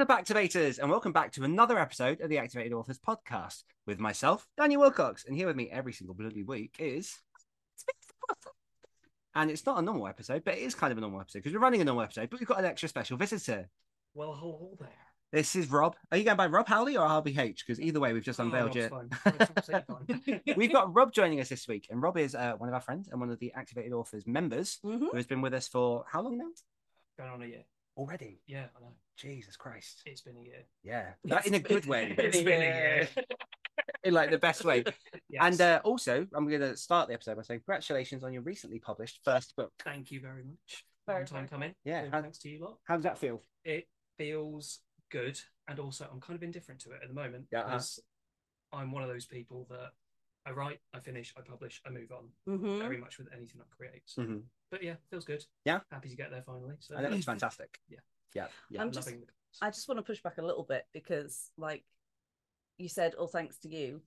Are Activators? And welcome back to another episode of the Activated Authors podcast with myself, Daniel Willcocks. And here with me every single bloody week is. And it's not a normal episode, but it is kind of a normal episode because we're running a normal episode, but we've got an extra special visitor. Well, hello there. This is Rob. Are you going by Rob Howley or RPH? Because either way, we've just unveiled Oh, you. Rob's fine. Rob's absolutely fine. We've got Rob joining us this week, and Rob is uh, one of our friends and one of the Activated Authors members Mhm. who has been with us for how long now? going on a year. Already. Yeah, I know. Jesus Christ. It's been a year. Yeah. That in a good way. It's been a year. in like the best way. Yes. And uh, also, I'm going to start the episode by saying congratulations on your recently published first book. thank you very much. Very, Long time coming. Yeah, how- thanks to you lot. How does that feel? It feels good, and also I'm kind of indifferent to it at the moment. Yeah, uh-huh. because I'm one of those people that I write, I finish, I publish, I move on. Mhm. Very much with anything I create. So, Mhm. But yeah, feels good. Yeah. happy to get there finally. So I think it's fantastic. Yeah. Yeah. Yeah. I'm just- loving the I just want to push back a little bit because, like you said, all thanks to you.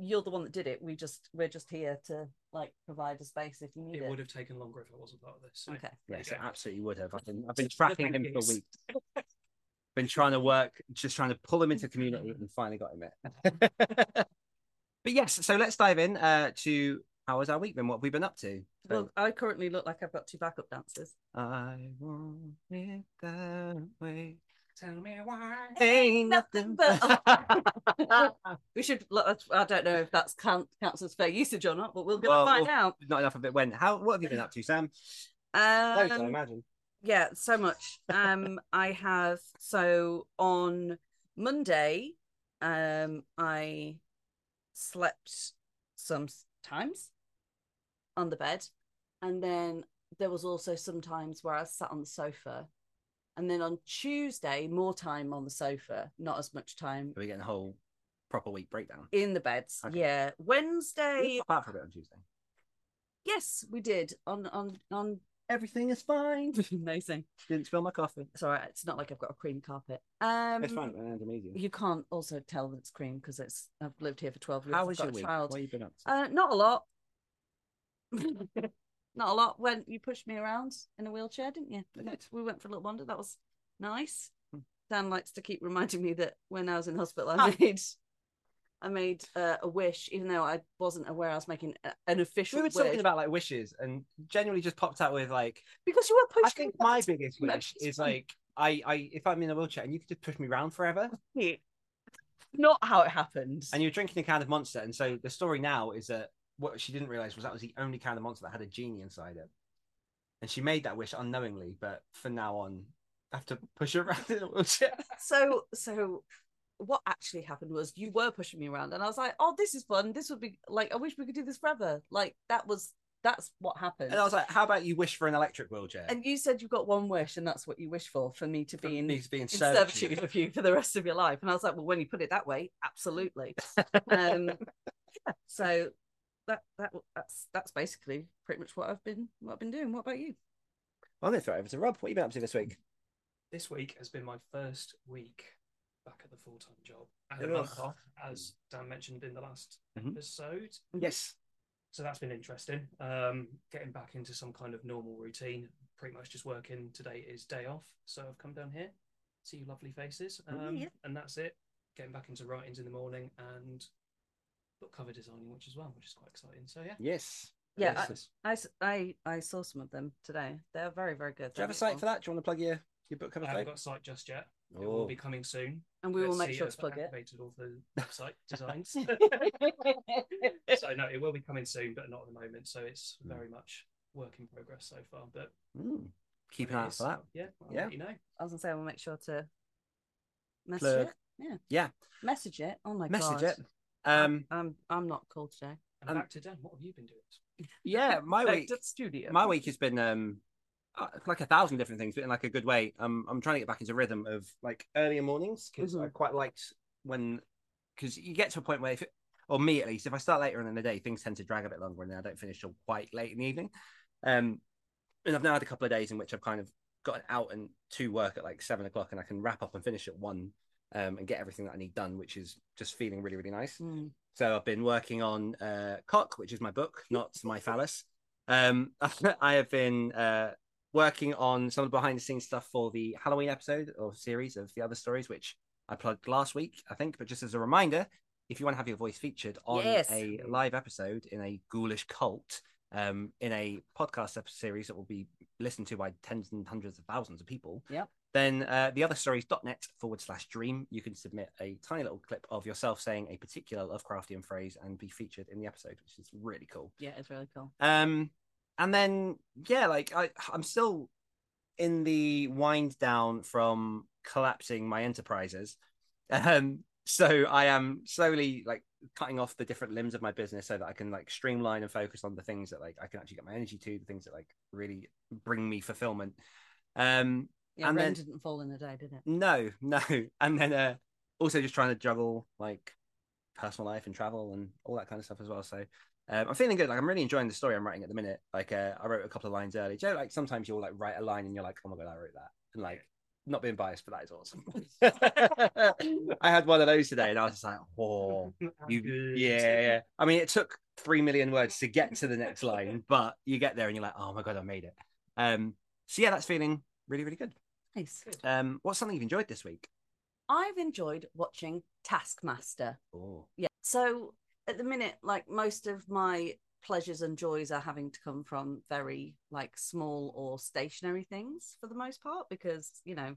You're the one that did it. We just we're just here to like provide a space if you need It it. would have taken longer if I wasn't part of this. So. Okay. Yes, go. it absolutely would have. I've been, I've been tracking him for weeks. Been trying to work, just trying to pull him into the community, and finally got him it. but yes, so let's dive in uh, to how has our week been? What have we been up to? So, Well, I currently look like I've got two backup dancers. I want it that way. Tell me why. Ain't nothing but. We should. look, I don't know if that's count, counts as fair usage or not, but we're gonna Well, find we'll- out. Not enough of it when. How? What have you been up to, Sam? Loads, I Um, imagine. yeah so much um i have so on monday um i slept sometimes on the bed and then there was also some times where i sat on the sofa and then on tuesday more time on the sofa not as much time Are we getting a whole proper week breakdown? in the beds Okay. yeah wednesday We pop for a bit on Tuesday. yes we did on on on Everything is fine. amazing Didn't spill my coffee. it's all right it's not like i've got a cream carpet um it's fine. It's amazing. You can't also tell that it's cream because it's. I've lived here for twelve years. How I've was your a week? child. What have you been up to? Uh, not a lot. not a lot. When you pushed me around in a wheelchair, didn't you? I did. We went for a little wander. That was nice. Hmm. Dan likes to keep reminding me that when I was in hospital, I Ah. made, I made uh, a wish, even though I wasn't aware I was making a- an official we were wish. talking about like wishes, and generally just popped out with like. because you were pushing. I think me my biggest wish is like I, I if I'm in a wheelchair and you could just push me around forever, Not how it happened. and you're drinking a can of Monster, and so the story now is that what she didn't realize was that was the only kind of Monster that had a genie inside it, and she made that wish unknowingly, but from now on, I have to push her around in a wheelchair. so so what actually happened was you were pushing me around and i was like oh this is fun this would be like i wish we could do this forever like that was that's what happened And I was like, "How about you wish for an electric wheelchair?" and you said you've got one wish and that's what you wish for for me to For be in, me to be in in servitude. servitude of you for the rest of your life and i was like well when you put it that way absolutely um so that that that's that's basically pretty much what i've been what i've been doing what about you I'm going to throw it over to Rob. What have you been up to this week? This week has been my first week back at the full time job. I had a month off, as Dan mentioned in the last Mhm. episode. Yes. So that's been interesting. Um, getting back into some kind of normal routine. Pretty much just working. Today is day off, so I've come down here, see you lovely faces, Oh, um, yeah. and that's it. Getting back into writings in the morning and book cover designing, which as well, which is quite exciting. So yeah, Yes. Yeah, Yes. I saw some of them today they're very very good Do you have a site for that? Do you want to plug your, your book cover I haven't got a site just yet. It Oh. will be coming soon. and we will Let's make sure if to plug it activated all the website designs. so no, it will be coming soon, but not at the moment. So it's Hmm. very much work in progress so far. But Mm. Keep an it eye out for that. Yeah, I'll Yeah. let you know. I was gonna say we'll make sure to message Plug. it. Yeah. Yeah. Message it. Oh my Message god. it. Um, I'm I'm not cool today. And Um, back to Dan. What have you been doing? Yeah, my Back week. to studio. My week has been um uh, like a thousand different things, but in like a good way. Um, I'm trying to get back into rhythm of like earlier mornings because I Mhm. quite liked when because you get to a point where if it, or me at least, if I start later in the day, things tend to drag a bit longer, and then I don't finish till quite late in the evening. Um, and I've now had a couple of days in which I've kind of gotten out and to work at like seven o'clock, and I can wrap up and finish at one, um, and get everything that I need done, which is just feeling really really nice. Mm. So I've been working on uh, Cock, which is my book, not my phallus. Um, I have been uh, working on some of the behind the scenes stuff for the Halloween episode or series of the other stories, which I plugged last week, I think. But just as a reminder, if you want to have your voice featured on Yes. a live episode in a ghoulish cult, um, in a podcast series that will be listened to by tens and hundreds of thousands of people, Yep. Then uh, the other stories.net forward slash dream, you can submit a tiny little clip of yourself saying a particular Lovecraftian phrase and be featured in the episode, which is really cool. Yeah, it's really cool. Um, and then yeah, like I, I'm still in the wind down from collapsing my enterprises. Um, so I am slowly like cutting off the different limbs of my business so that I can like streamline and focus on the things that like I can actually get my energy to, the things that like really bring me fulfillment. Um, Yeah, And rain then- didn't fall in a day, did it? no, no, and then uh, also just trying to juggle like personal life and travel and all that kind of stuff as well. So um, I'm feeling good. Like I'm really enjoying the story I'm writing at the minute. Like uh, I wrote a couple of lines early. Do you know, like sometimes you'll like write a line and you're like, oh my god, I wrote that, and like not being biased, but that is awesome. I had one of those today, and I was just like, oh, you, yeah, yeah. I mean, it took three million words to get to the next line, but you get there and you're like, oh my god, I made it. Um, so yeah, that's feeling really, really good. Nice. Um, what's something you've enjoyed this week? I've enjoyed watching Taskmaster. Oh, Yeah. So at the minute, like most of my pleasures and joys are having to come from very like small or stationary things for the most part because you know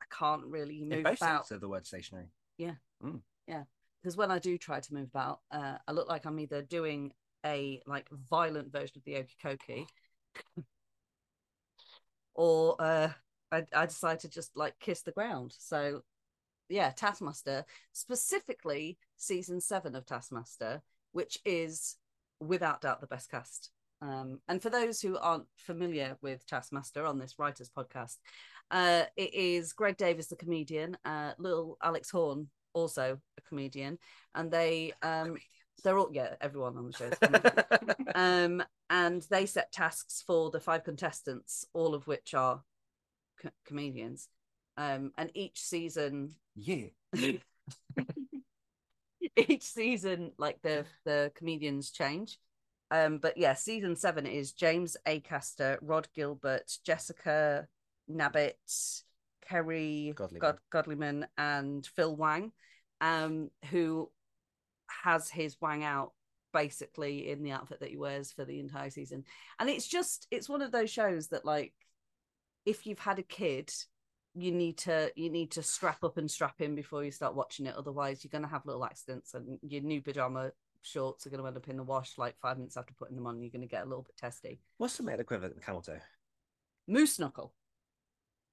I can't really in move both about of the word stationary. Yeah. Mm. Yeah. Because when I do try to move about, uh, I look like I'm either doing a like violent version of the okey or uh, I, I decide to just like kiss the ground. So yeah, Taskmaster, specifically season seven of Taskmaster, which is without doubt the best cast. Um, and for those who aren't familiar with Taskmaster on this writers podcast, uh, it is Greg Davies, the comedian, uh, little Alex Horne, also a comedian, and they um, they're all yeah, everyone on the show. Is a comedian. um, and they set tasks for the five contestants, all of which are co- comedians. Um, and each season, Yeah. each season, like the the comedians change. Um, but yeah, season seven is James Acaster, Rhod Gilbert, Jessica Knappett, Kerry Godliman. God- Godliman, and Phil Wang, um, who has his wang out basically in the outfit that he wears for the entire season. And it's just it's one of those shows that like if you've had a kid, you need to you need to strap up and strap in before you start watching it. Otherwise you're gonna have little accidents and your new pajama shorts are gonna end up in the wash like five minutes after putting them on, you're gonna get a little bit testy. What's the male equivalent of camel toe? Moose knuckle.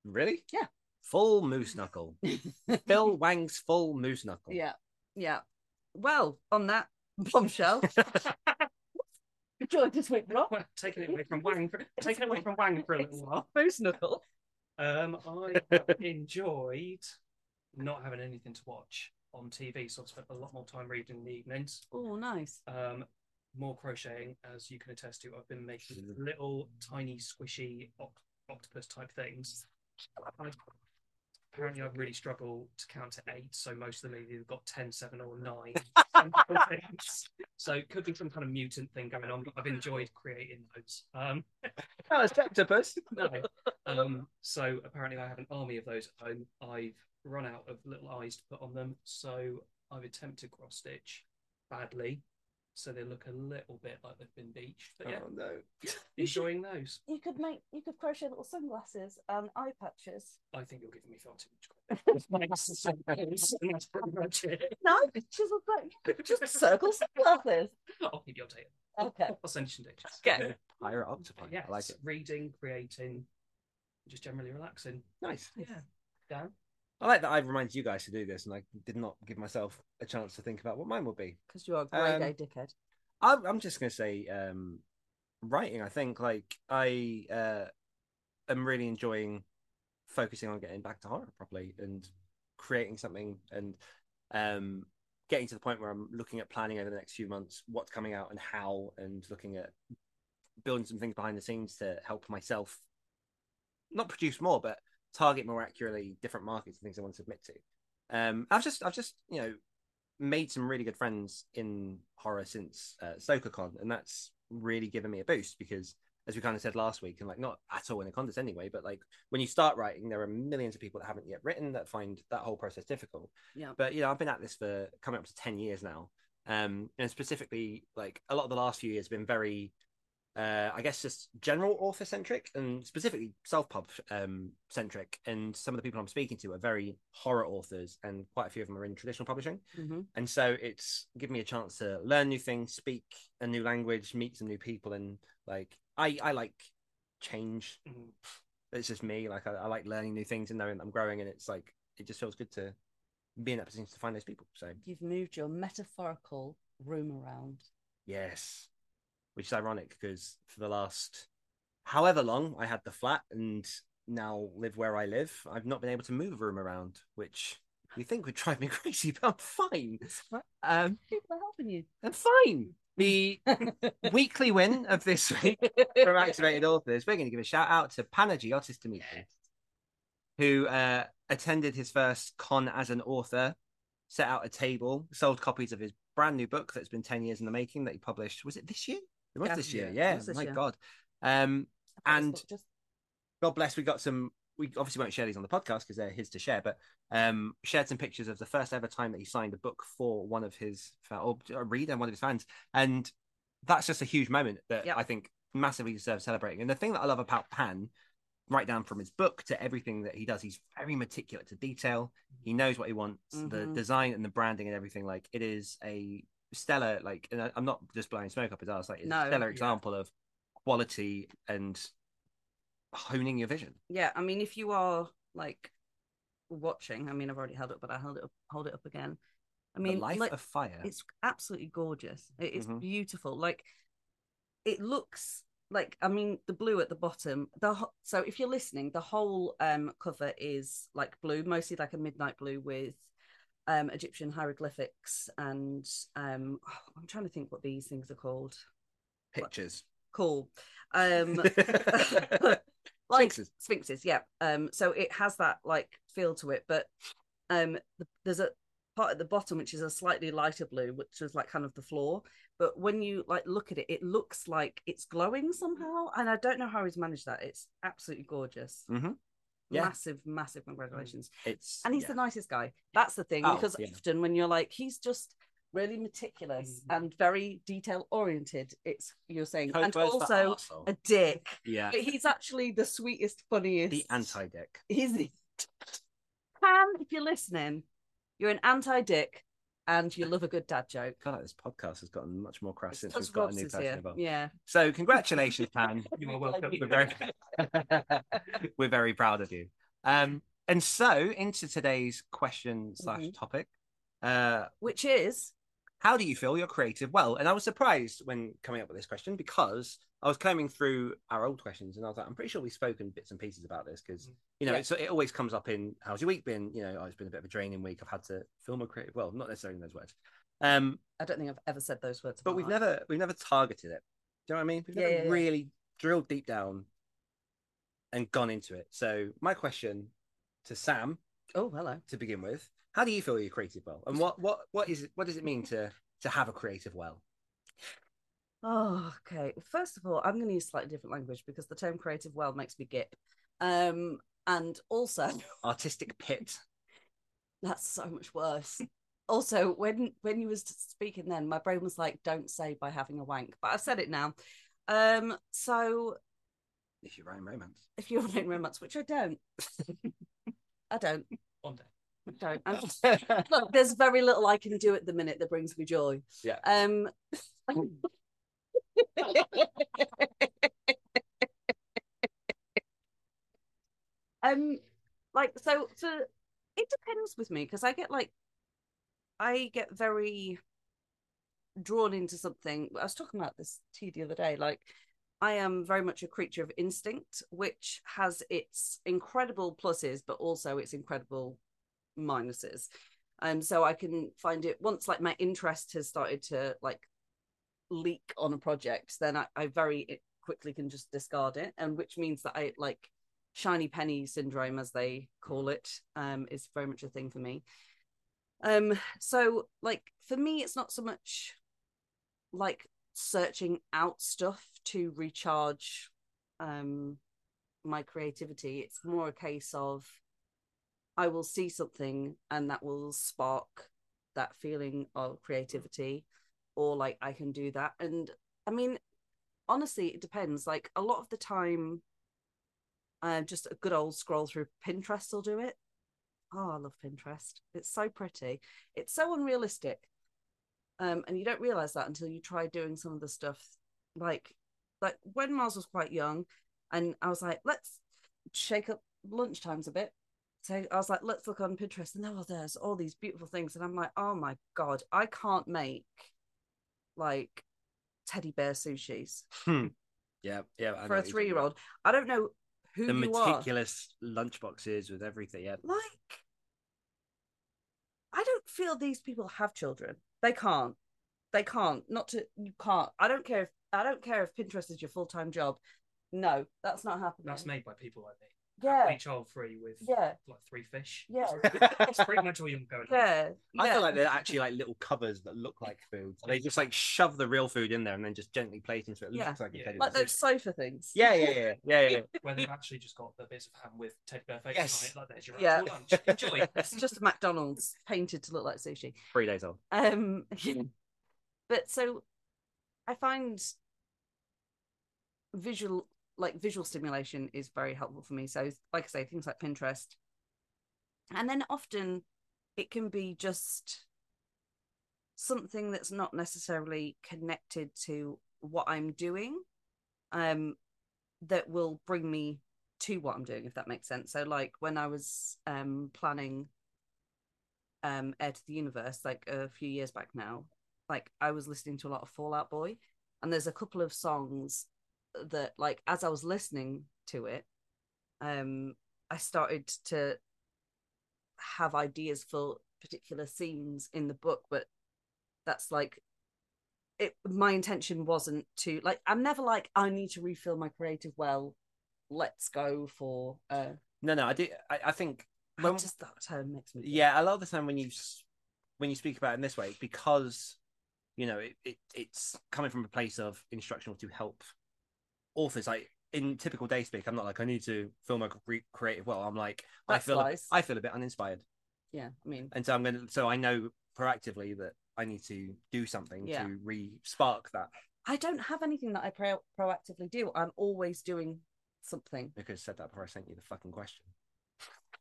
Really? Yeah. Full moose knuckle. Phil Wang's full moose knuckle. Yeah. Yeah. Well, on that bombshell. Enjoyed this week, Rob. Well, taking it away from Wang, for, taking it away from Wang for a little while. Moose knuckle. Um, I have enjoyed not having anything to watch on TV, so I've spent a lot more time reading in the evenings. Oh, nice. Um, more crocheting, as you can attest to. I've been making little tiny squishy oct- octopus type things. I, apparently, I really struggle to count to eight, so most of them either got 10, 7, or 9. so it could be some kind of mutant thing going on, but I've enjoyed creating those. Um, Oh, it's octopus. no. Um, so apparently I have an army of those at home. I've run out of little eyes to put on them, so I've attempted cross stitch badly, so they look a little bit like they've been beached. But yeah, Oh no. You should- enjoying those. You could make you could crochet little sunglasses and eye patches. I think you're giving me far too much credit. That's pretty much it. No, chisel back. Just circle sunglasses. I'll keep you updated. Okay. I'll send you some pictures. Okay. Pirate octopi. Yes, I like it. reading, creating, just generally relaxing. Nice. Yeah. Dan? I like that I reminded you guys to do this and I did not give myself a chance to think about what mine would be. Because you're a grey Um, day dickhead. I'm, I'm just gonna say um, writing. I think like I uh, am really enjoying focusing on getting back to horror properly and creating something and um, getting to the point where I'm looking at planning over the next few months what's coming out and how, and looking at building some things behind the scenes to help myself not produce more, but target more accurately different markets and things I want to submit to. Um, I've just I've just you know made some really good friends in horror since uh, StokerCon, and that's really given me a boost because, as we kind of said last week, and like not at all in a contest anyway, but like when you start writing, there are millions of people that haven't yet written that find that whole process difficult. Yeah. But you know, I've been at this for coming up to ten years now, um, and specifically, like a lot of the last few years have been very uh, I guess just general author centric and specifically self pub um, centric. And some of the people I'm speaking to are very horror authors, and quite a few of them are in traditional publishing. hmm And so it's given me a chance to learn new things, speak a new language, meet some new people, and like I I like change. Mhm. It's just me. Like I, I like learning new things and knowing that I'm growing, and it's like it just feels good to be in that position to find those people. So You've moved your metaphorical room around. Yes. Which is ironic because for the last however long I had the flat and now live where I live, I've not been able to move a room around, which you think would drive me crazy, but I'm fine. Um, People are helping you. I'm fine. The weekly win of this week from Activated Authors, we're going to give a shout out to Panagiotis Dimitri, who uh, attended his first con as an author, set out a table, sold copies of his brand new book that's been 10 years in the making that he published. Was it this year? It was Yeah. this year. Yeah, my year. God. Um, and just God bless, we got some. We obviously won't share these on the podcast because they're his to share, but um, shared some pictures of the first ever time that he signed a book for one of his or a reader, one of his fans, and that's just a huge moment that Yep. I think massively deserves celebrating. And the thing that I love about Pan, right down from his book to everything that he does, he's very meticulous to detail. He knows what he wants, the Mhm. design and the branding and everything. Like it is a stellar. Like, and I- I'm not just blowing smoke up his ass. Like it's No. a stellar Yeah. example of quality and honing your vision. yeah. I mean, if you are like watching, I mean, I've already held it, but I held it up, hold it up again. I mean, the life like, of fire. it's absolutely gorgeous. It is Mhm. beautiful. Like it looks like I mean the blue at the bottom. The ho- so if you're listening, the whole um cover is like blue, mostly like a midnight blue with um Egyptian hieroglyphics and um I'm trying to think what these things are called. pictures. Cool. Um like Sphinxes. sphinxes yeah um so it has that like feel to it but um th- there's a part at the bottom which is a slightly lighter blue which is like kind of the floor but when you like look at it it looks like it's glowing somehow and i don't know how he's managed that it's absolutely gorgeous Mhm. Yeah. massive massive congratulations It's and he's yeah. the nicest guy that's the thing Oh, because yeah. often when you're like he's just really meticulous Mhm. and very detail oriented it's you're saying Code and also a dick yeah, but he's actually the sweetest, funniest. the anti-dick. He's the Pam, if you're listening, you're an anti-dick, and you love a good dad joke. I feel like this podcast has gotten much more crass since we've got a new is person here. involved. Yeah. So congratulations, Pan. You are welcome. We're very, we're very proud of you. Um, and so into today's question slash Mhm. topic. Uh, Which is how do you feel you're creative well? And I was surprised when coming up with this question because I was combing through our old questions and I was like, I'm pretty sure we've spoken bits and pieces about this because you know Yeah. it always comes up in how's your week been? You know, oh, it's been a bit of a draining week. I've had to film a creative. Well, not necessarily in those words. Um, I don't think I've ever said those words. but we've life. never we've never targeted it. Do you know what I mean? We've Yeah, never yeah. really drilled deep down and gone into it. So my question to Sam Oh, hello. to begin with: How do you feel you're creative well, and what what what is it? What does it mean to to have a creative well? Oh, okay. First of all, I'm going to use slightly different language because the term creative well makes me gip. Um, and also Artistic pit. that's so much worse. Also, when when you was speaking then, my brain was like, "Don't say by having a wank," but I've said it now. Um, so If you're writing romance. if you're writing romance, which I don't, I don't, One day. I don't. I'm- look, there's very little I can do at the minute that brings me joy. Yeah. Um. um, like so. So it depends with me because I get like, I get very drawn into something. I was talking about this to you the other day. Like, I am very much a creature of instinct, which has its incredible pluses, but also its incredible minuses. Um, so I can find it once like my interest has started to like leak on a project, then I, I very quickly can just discard it, and which means that I like shiny penny syndrome, as they call it, um, is very much a thing for me. Um, so like for me, it's not so much like searching out stuff to recharge um my creativity. It's more a case of I will see something and that will spark that feeling of creativity, or like I can do that. And I mean, honestly, it depends. Like a lot of the time, uh, just a good old scroll through Pinterest will do it. Oh, I love Pinterest. It's so pretty. It's so unrealistic. Um, and you don't realize that until you try doing some of the stuff like like when Mars was quite young and I was like, let's shake up lunchtimes a bit. So I was like, let's look on Pinterest, and there oh, there's all these beautiful things, and I'm like, oh my god, I can't make like teddy bear sushis Hmm. Yeah, yeah. For a what you're talking three year old. I don't know who. The you are. meticulous lunchboxes with everything. Yeah. Like, I don't feel these people have children. They can't. They can't. Not to you can't. I don't care if I don't care if Pinterest is your full time job. No, that's not happening. That's made by people like me. Yeah, Happily child free with yeah, like three fish. yeah, That's pretty much all you're going on. yeah. I yeah. feel like they're actually like little covers that look like food. They just like shove the real food in there and then just gently plate into it. It Yeah. looks like a Yeah. teddy like bear. those sofa things. Yeah, yeah, yeah, yeah, yeah. Where they've actually just got the bits of ham with teddy bear face Yes. on it. Like there's your Yeah. lunch. Enjoy. It's just a McDonald's painted to look like sushi. Three days old. Um, but so I find visual, like visual stimulation, is very helpful for me. So, like I say, things like Pinterest, and then often it can be just something that's not necessarily connected to what I'm doing, um, that will bring me to what I'm doing, if that makes sense. So, like when I was um planning um Air to the Universe, like a few years back now, like I was listening to a lot of Fall Out Boy, and there's a couple of songs that, like, as I was listening to it, um, I started to have ideas for particular scenes in the book, but that's like it my intention wasn't to like I'm never like I need to refill my creative well. Let's go for uh No, no, I do. I, I think I just that term makes me yeah, a lot of the time when you when you speak about it in this way, because you know it, it it's coming from a place of instructional to help authors. Like in typical day speak, I'm not like I need to my cre- creative well. I'm like I feel a, lies. I feel a bit uninspired, yeah, I mean and so I'm gonna so I know proactively that I need to do something Yeah. to re-spark that I don't have anything that I pro- proactively do. I'm always doing something. because I said that before I sent you the fucking question.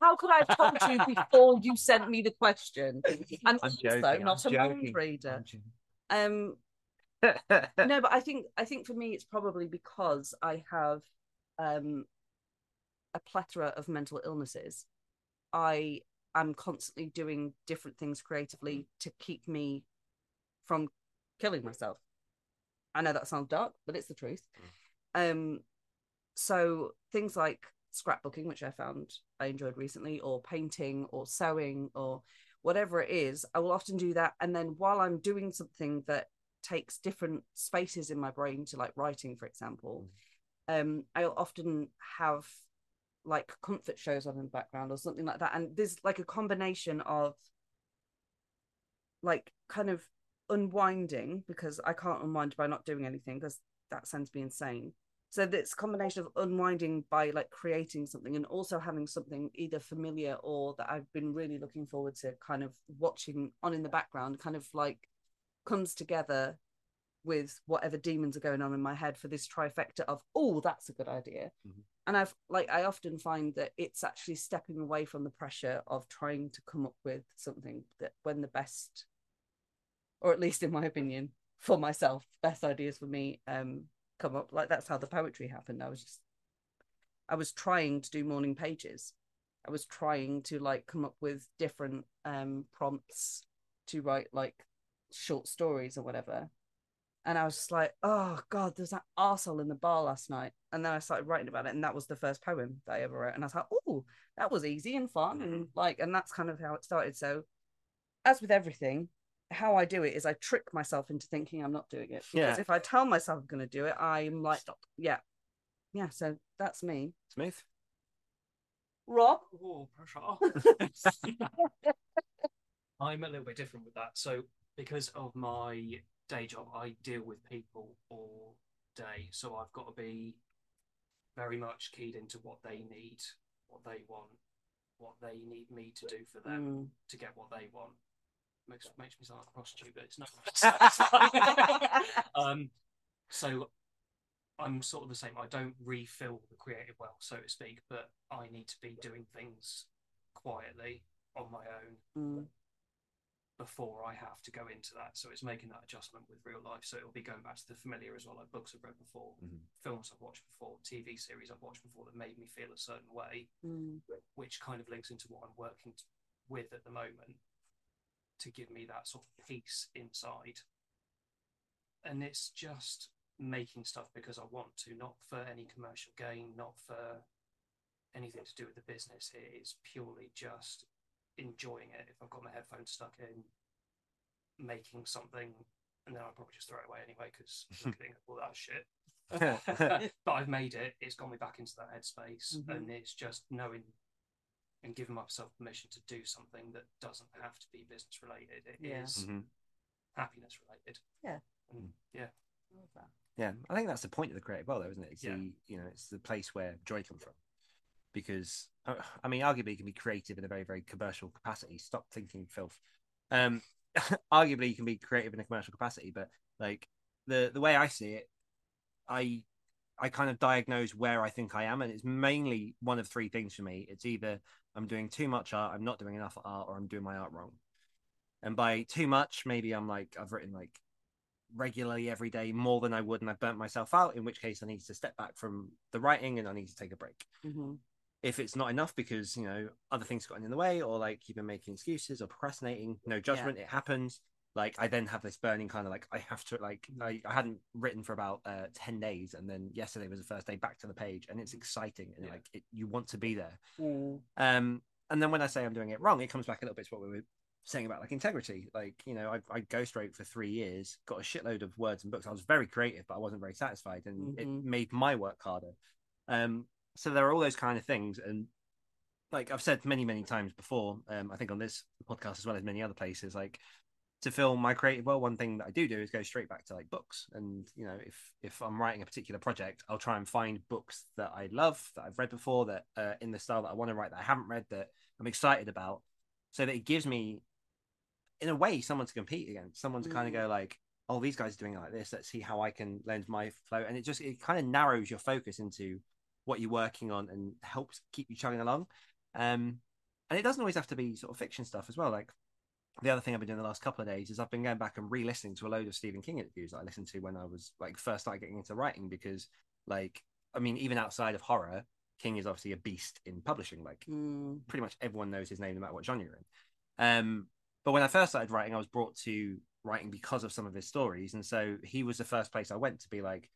How could I have told you before you sent me the question? I'm, I'm also joking, not I'm a mind reader. I'm Um, joking. No, but I think I think for me it's probably because I have um a plethora of mental illnesses. I am constantly doing different things creatively to keep me from killing myself. I know that sounds dark, but it's the truth. Um so things like scrapbooking, which I found I enjoyed recently, or painting or sewing or whatever it is, I will often do that. And then while I'm doing something that takes different spaces in my brain to like writing, for example, um, I'll often have like comfort shows on in the background or something like that. And there's like a combination of like kind of unwinding because I can't unwind by not doing anything because that sends me insane. So this combination of unwinding by like creating something and also having something either familiar or that I've been really looking forward to kind of watching on in the background kind of like comes together with whatever demons are going on in my head for this trifecta of oh that's a good idea. Mhm. and i've like i often find that it's actually stepping away from the pressure of trying to come up with something that when the best or at least in my opinion for myself best ideas for me um come up. Like that's how the poetry happened. I was just i was trying to do morning pages. I was trying to like come up with different um prompts to write like short stories or whatever. And I was just like, oh God, there's that arsehole in the bar last night. And then I started writing about it, and that was the first poem that I ever wrote. And I was like, oh, that was easy and fun. And mm-hmm. like, and that's kind of how it started. So, as with everything, how I do it is I trick myself into thinking I'm not doing it. Because Yeah. if I tell myself I'm going to do it, I'm like, yeah. Yeah. So that's me. Smith. Rob? Oh, pressure. I'm a little bit different with that. So, because of my day job, I deal with people all day. So, I've got to be very much keyed into what they need, what they want, what they need me to do for them Mm. to get what they want. Makes, makes me sound like a prostitute, but it's not. um, so, I'm sort of the same. I don't refill the creative well, so to speak, but I need to be doing things quietly on my own Mm. Before I have to go into that. So it's making that adjustment with real life. So it'll be going back to the familiar as well, like books I've read before, Mhm. films I've watched before, TV series I've watched before that made me feel a certain way, Mm. which kind of links into what I'm working t- with at the moment to give me that sort of peace inside. And it's just making stuff because I want to, not for any commercial gain, not for anything to do with the business. It is purely just enjoying it. If I've got my headphones stuck in, making something, and then I'll probably just throw it away anyway because looking at all that shit. but I've made it. It's got me back into that headspace, Mhm. and it's just knowing and giving myself permission to do something that doesn't have to be business related. It is Yeah. Mhm. happiness related. Yeah. And yeah. I love that. Yeah, I think that's the point of the creative world, though, isn't it? It's Yeah. the you know, it's the place where joy comes from. Because uh, I mean, arguably, you can be creative in a very, very commercial capacity. Stop thinking filth. Um, arguably, you can be creative in a commercial capacity, but like the the way I see it, I I kind of diagnose where I think I am, and it's mainly one of three things for me. It's either I'm doing too much art, I'm not doing enough art, or I'm doing my art wrong. And by too much, maybe I'm like I've written like regularly every day more than I would, and I've burnt myself out. In which case, I need to step back from the writing and I need to take a break. Mhm. If it's not enough because you know other things gotten in the way, or like you've been making excuses or procrastinating, no judgment, it happens. Like I then have this burning kind of like I have to like I, I hadn't written for about uh, ten days, and then yesterday was the first day back to the page, and it's exciting and Yeah. like it, you want to be there. Mm. Um, and then when I say I'm doing it wrong, it comes back a little bit to what we were saying about like integrity. Like, you know, I, I ghostwrote for three years, got a shitload of words and books. I was very creative, but I wasn't very satisfied, and it Mhm. made my work harder. Um, so there are all those kind of things, and like I've said many, many times before, um, I think on this podcast as well as many other places, like to fill my creative well, one thing that I do do is go straight back to like books. And you know, if if I'm writing a particular project, I'll try and find books that I love, that I've read before, that uh, in the style that I want to write, that I haven't read, that I'm excited about, so that it gives me, in a way, someone to compete against, someone to kind of Mm. go like, oh, these guys are doing it like this. Let's see how I can lend my flow, and it just it kind of narrows your focus into what you're working on and helps keep you chugging along. Um, and it doesn't always have to be sort of fiction stuff as well. Like the other thing I've been doing the last couple of days is I've been going back and re-listening to a load of Stephen King interviews that I listened to when I was like first started getting into writing because like I mean even outside of horror, King is obviously a beast in publishing. Like Mm. pretty much everyone knows his name no matter what genre you're in. Um, but when I first started writing, I was brought to writing because of some of his stories, and so he was the first place I went to be like,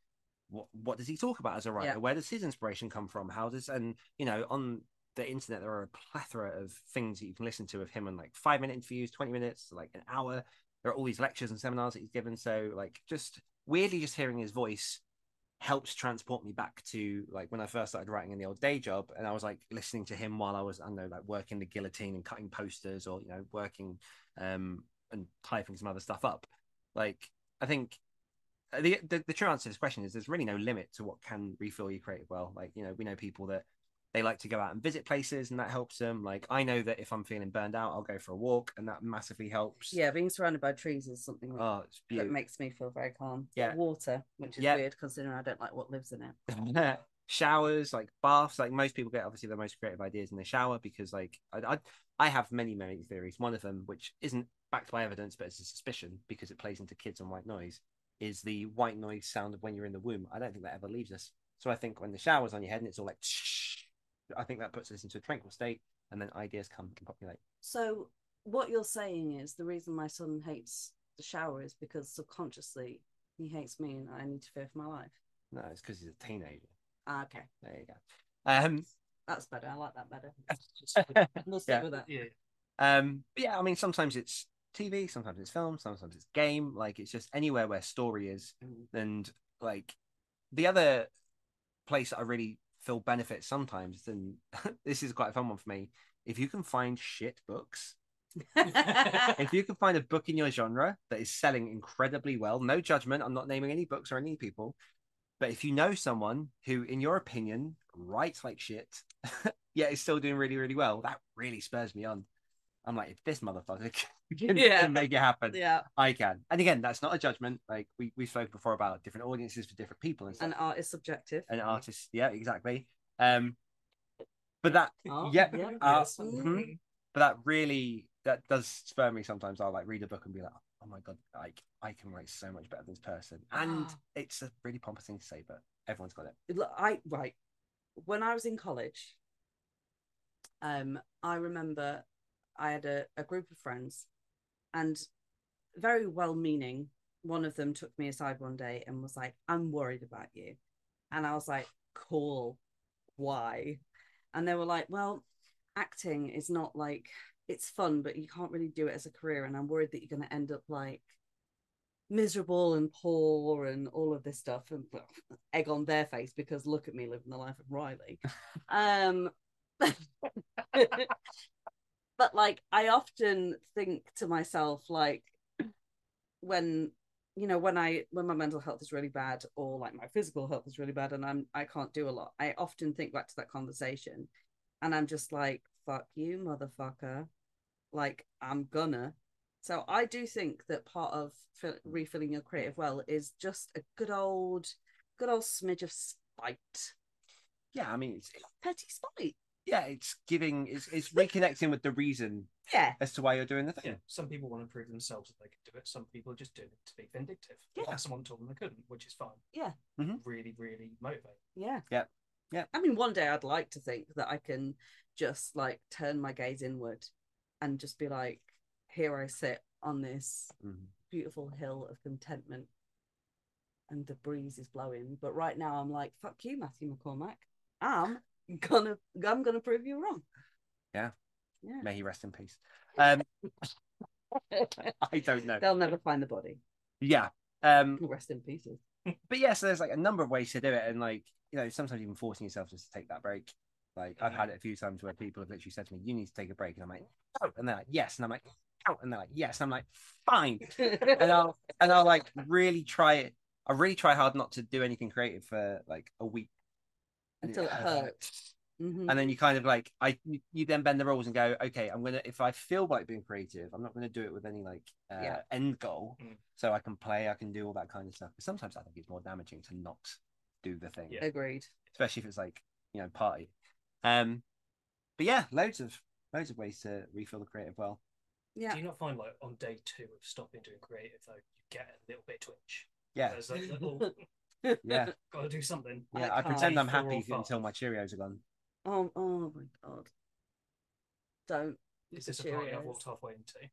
what what does he talk about as a writer? Yeah. Where does his inspiration come from? How does and you know on the internet there are a plethora of things that you can listen to of him and like five minute interviews, twenty minutes, like an hour. There are all these lectures and seminars that he's given. So like just weirdly just hearing his voice helps transport me back to like when I first started writing in the old day job, and I was like listening to him while I was I don't know like working the guillotine and cutting posters, or you know working um and typing some other stuff up. Like I think Uh, the, the the true answer to this question is there's really no limit to what can refill your creative well. Like you know we know people that they like to go out and visit places, and that helps them. Like I know that if I'm feeling burned out, I'll go for a walk, and that massively helps. Yeah, being surrounded by trees is something that, Oh, that makes me feel very calm. Yeah. Water, which is Yeah. weird considering I don't like what lives in it. showers like baths like most people get obviously the most creative ideas in the shower because like I, I i have many many theories one of them which isn't backed by evidence but it's a suspicion because it plays into kids and white noise is the white noise sound of when you're in the womb i don't think that ever leaves us so i think when the shower's on your head and it's all like i think that puts us into a tranquil state and then ideas come and populate So what you're saying is the reason my son hates the shower is because subconsciously he hates me and I need to fear for my life. No, it's because he's a teenager. Ah, okay, There you go. Um, that's better. I like that better. We'll stick Yeah. with that. Yeah. um, but yeah, I mean, sometimes it's TV, sometimes it's film, sometimes it's game. Like it's just anywhere where story is, Mm. and like the other place I really feel benefits sometimes. And this is quite a fun one for me. If you can find shit books, if you can find a book in your genre that is selling incredibly well, no judgment, I'm not naming any books or any people, but if you know someone who, in your opinion, writes like shit, yet is still doing really, really well, that really spurs me on. I'm like, if this motherfucker can, Yeah. can make it happen, yeah, I can. And again, that's not a judgment. Like we we spoke before about different audiences for different people and stuff. and art is subjective. And artists, yeah, exactly. Um, but that, Art, yeah, yeah. art, Yes. mhm. but that really that does spur me sometimes. I'll like read a book and be like, oh my god, like I can write so much better than this person. And Ah. it's a really pompous thing to say, but everyone's got it. Look, I right when I was in college, um, I remember I had a, a group of friends, and very well meaning. One of them took me aside one day and was like, "I'm worried about you," and I was like, "Cool, why?" And they were like, "Well, acting is not like it's fun, but you can't really do it as a career, and I'm worried that you're going to end up like." miserable and poor and all of this stuff and well, egg on their face because look at me living the life of Riley. um but like I often think to myself like when you know when I when my mental health is really bad or like my physical health is really bad and I'm I can't do a lot I often think back to that conversation and I'm just like fuck you motherfucker. Like I'm gonna. So I do think that part of fill, refilling your creative well is just a good old, good old smidge of spite, Yeah, I mean, it's, petty spite. Yeah, it's giving, it's, it's reconnecting with the reason Yeah, as to why you're doing the thing. Yeah, some people want to prove themselves that they can do it. Some people are just doing it to be vindictive. Yeah. Someone told them they couldn't, which is fine. Yeah. Mhm. Really, really motivating. yeah, Yeah. Yeah. I mean, one day I'd like to think that I can just like turn my gaze inward and just be like, here I sit on this Mhm. beautiful hill of contentment, and the breeze is blowing. But right now I'm like, fuck you, Matthew McCormack. I'm gonna, I'm gonna prove you wrong. Yeah. Yeah. May he rest in peace. Um, I don't know. They'll never find the body. Yeah. Um, Rest in pieces. but yeah, so there's like a number of ways to do it, and like you know, sometimes even forcing yourself just to take that break. Like I've had it a few times where people have literally said to me, "You need to take a break," and I'm like, "Oh," and they're like, "Yes," and I'm like, "Oh," and they're like, "Yes," and I'm like, "Fine," and I'll and I'll like really try it. I really try hard not to do anything creative for like a week and Until it hurts. Mhm. And then you kind of like I you, you then bend the rules and go, okay, I'm gonna if I feel like being creative, I'm not gonna do it with any like uh, Yeah. end goal. Mm. So I can play, I can do all that kind of stuff. But sometimes I think it's more damaging to not do the thing, Yeah. Agreed. especially if it's like you know party. Um, but yeah, loads of loads of ways to refill the creative well. Yeah. Do you not find like on day two of stopping doing creative though, you get a little bit twitch? Yeah, There's a little yeah, gotta do something. yeah. I I, pretend. I'm happy until my Cheerios are gone. Oh, oh my god. Don't. Is The this a party I've walked halfway into?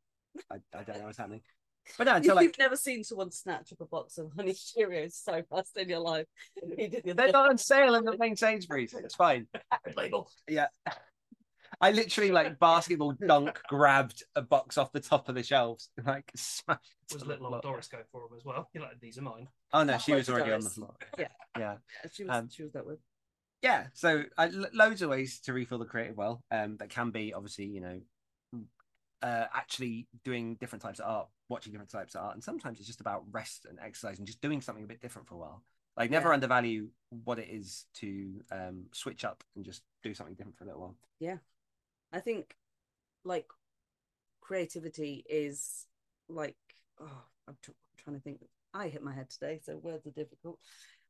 I, I don't know what's happening. But no, until like You've never seen someone snatch up a box of honey Cheerios so fast in your life. He did the they're not on sale in the main Sainsbury's. It's fine. Label. Yeah. I literally like basketball dunk grabbed a box off the top of the shelves and like smashed Was to the little floor. old Doris going for them as well? You're like, these are mine. Oh no, she was worked, already on the Doris. floor. Yeah. Yeah. She was. Um, she was that with. Yeah. So uh, loads of ways to refill the creative well. Um, that can be obviously, you know, uh, actually doing different types of art, watching different types of art, and sometimes it's just about rest and exercise and just doing something a bit different for a while. Like never Yeah. undervalue what it is to um switch up and just do something different for a little while. I think, like, creativity is like. Oh, I'm, tr- I'm trying to think. I hit my head today, so words are difficult.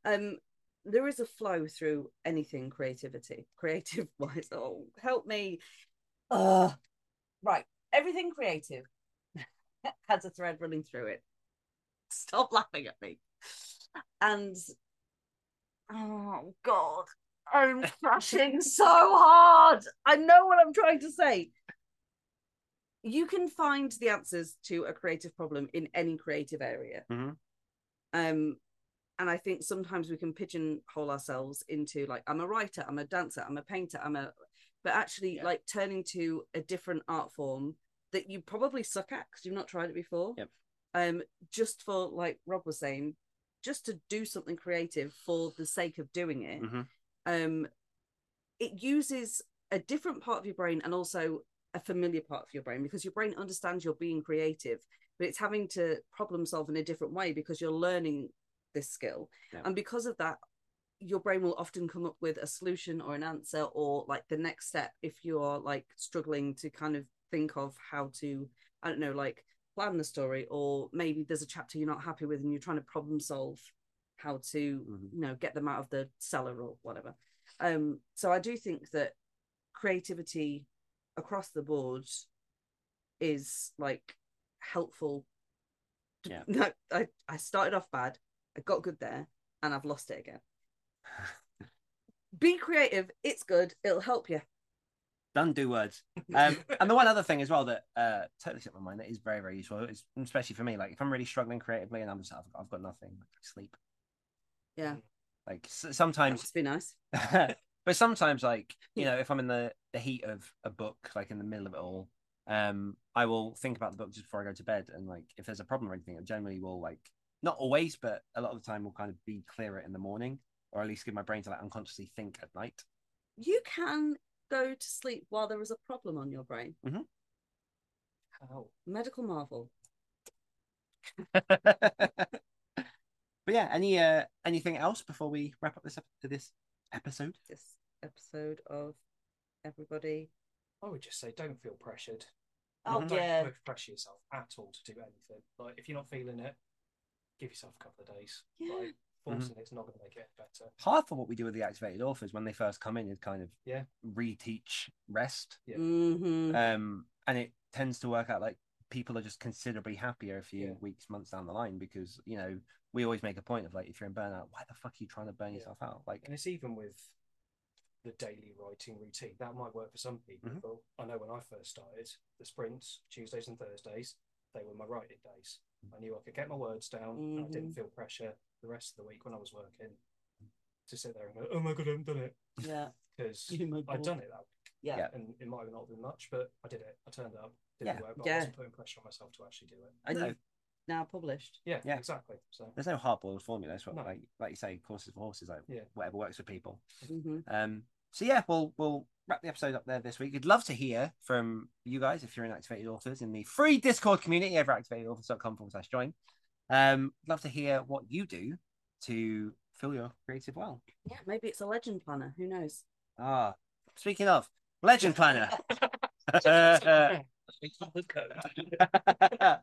Um, there is a flow through anything creativity, creative wise. Oh, help me. Uh, right. Everything creative has a thread running through it. Stop laughing at me. And oh god, I'm crashing so hard. I know what I'm trying to say. you can find the answers to a creative problem in any creative area. Mhm. Um, and I think sometimes we can pigeonhole ourselves into like I'm a writer, I'm a dancer, I'm a painter, I'm a, but actually Yeah. like turning to a different art form that you probably suck at because you've not tried it before. Yep. Um, just for like Rob was saying, just to do something creative for the sake of doing it. Mhm. Um, it uses a different part of your brain and also a familiar part of your brain because your brain understands you're being creative, but it's having to problem solve in a different way because you're learning this skill. Yeah. And because of that, your brain will often come up with a solution or an answer or like the next step if you're like struggling to kind of think of how to, I don't know, like plan the story, or maybe there's a chapter you're not happy with and you're trying to problem solve how to, Mhm. you know, get them out of the cellar or whatever. Um, so I do think that creativity across the board is like helpful. Yeah. No, I, I started off bad, I got good there, and I've lost it again. Be creative, it's good, it'll help you. Done do words. Um, and the one other thing as well that uh, totally slipped my mind that is very very useful, is especially for me. Like if I'm really struggling creatively and I'm just I've, I've got nothing, like sleep. Yeah. Like sometimes must be nice. but sometimes like you know if i'm in the the heat of a book like in the middle of it all um i will think about the book just before i go to bed and like if there's a problem or anything i generally will like not always but a lot of the time will kind of be clearer in the morning or at least give my brain to like unconsciously think at night You can go to sleep while there is a problem on your brain. How? Medical marvel. but yeah any uh anything else before we wrap up this ep- this episode This episode of everybody. I would just say don't feel pressured. Oh. Don't, yeah. don't pressure yourself at all to do anything. Like if you're not feeling it, give yourself a couple of days. Yeah. Like forcing it's not going to make it better. half of what we do with the activated authors when they first come in is kind of Yeah. reteach rest Yeah. hmm um and it tends to work out like people are just considerably happier a few Yeah. weeks months down the line because you know we always make a point of like if you're in burnout why the fuck are you trying to burn Yeah. yourself out like And it's even with the daily writing routine. That might work for some people. Mhm. I know when I first started, the sprints, Tuesdays and Thursdays, they were my writing days. I knew I could get my words down. and I didn't Mhm. feel pressure the rest of the week when I was working to sit there and go, oh my God, I haven't done it. Yeah. Because I'd done it that. Yeah. Yeah. And it might have not been much, but I did it. I turned up, did Yeah. the work, but Yeah. I wasn't putting pressure on myself to actually do it. I And know now published. Yeah, Yeah. exactly. So there's no hard boiled formula that's what No. like like you say courses for horses like Yeah. whatever works for people hmm um so yeah we'll we'll wrap the episode up there this week we'd love to hear from you guys if you're in activated authors in the free discord community over at activatedauthors.com forward slash join um love to hear what you do to fill your creative well Yeah, maybe it's a legend planner. Who knows? Ah, speaking of legend planner.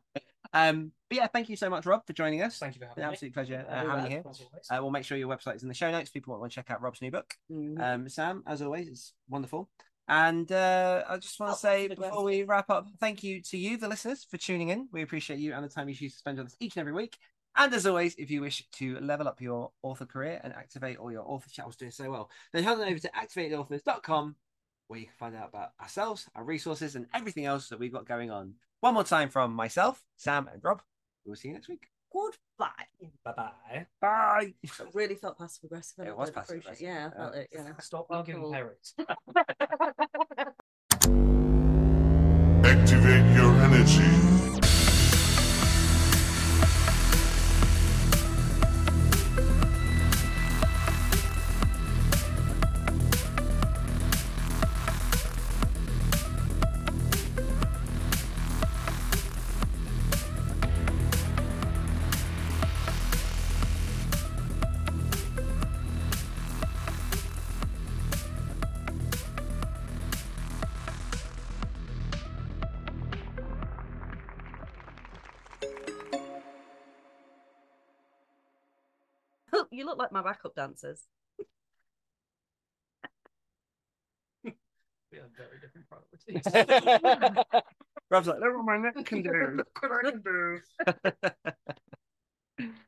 um, but yeah, thank you so much, Rob, for joining us. thank you for having an me. absolute pleasure uh, having you here. welcome. As always. Uh, we'll make sure your website is in the show notes. People want to check out Rob's new book. Mhm. Um, Sam, as always, it's wonderful. And uh, I just want Oh, to say before we wrap up, thank you to you, the listeners, for tuning in. We appreciate you and the time you choose to spend on us each and every week. And as always, if you wish to level up your author career and activate all your author channels doing so well, then head on over to activatedauthors.com where you can find out about ourselves, our resources, and everything else that we've got going on. One more time from myself, Sam, and Rob. We'll see you next week. Goodbye. Bye bye. Bye. It really felt passive aggressive. It was passive aggressive. Yeah, I felt it. Yeah. Stop arguing Cool. parents. Activate your my backup dancers. We have very different priorities. Rob's like, look what my neck can do. Look what I can do.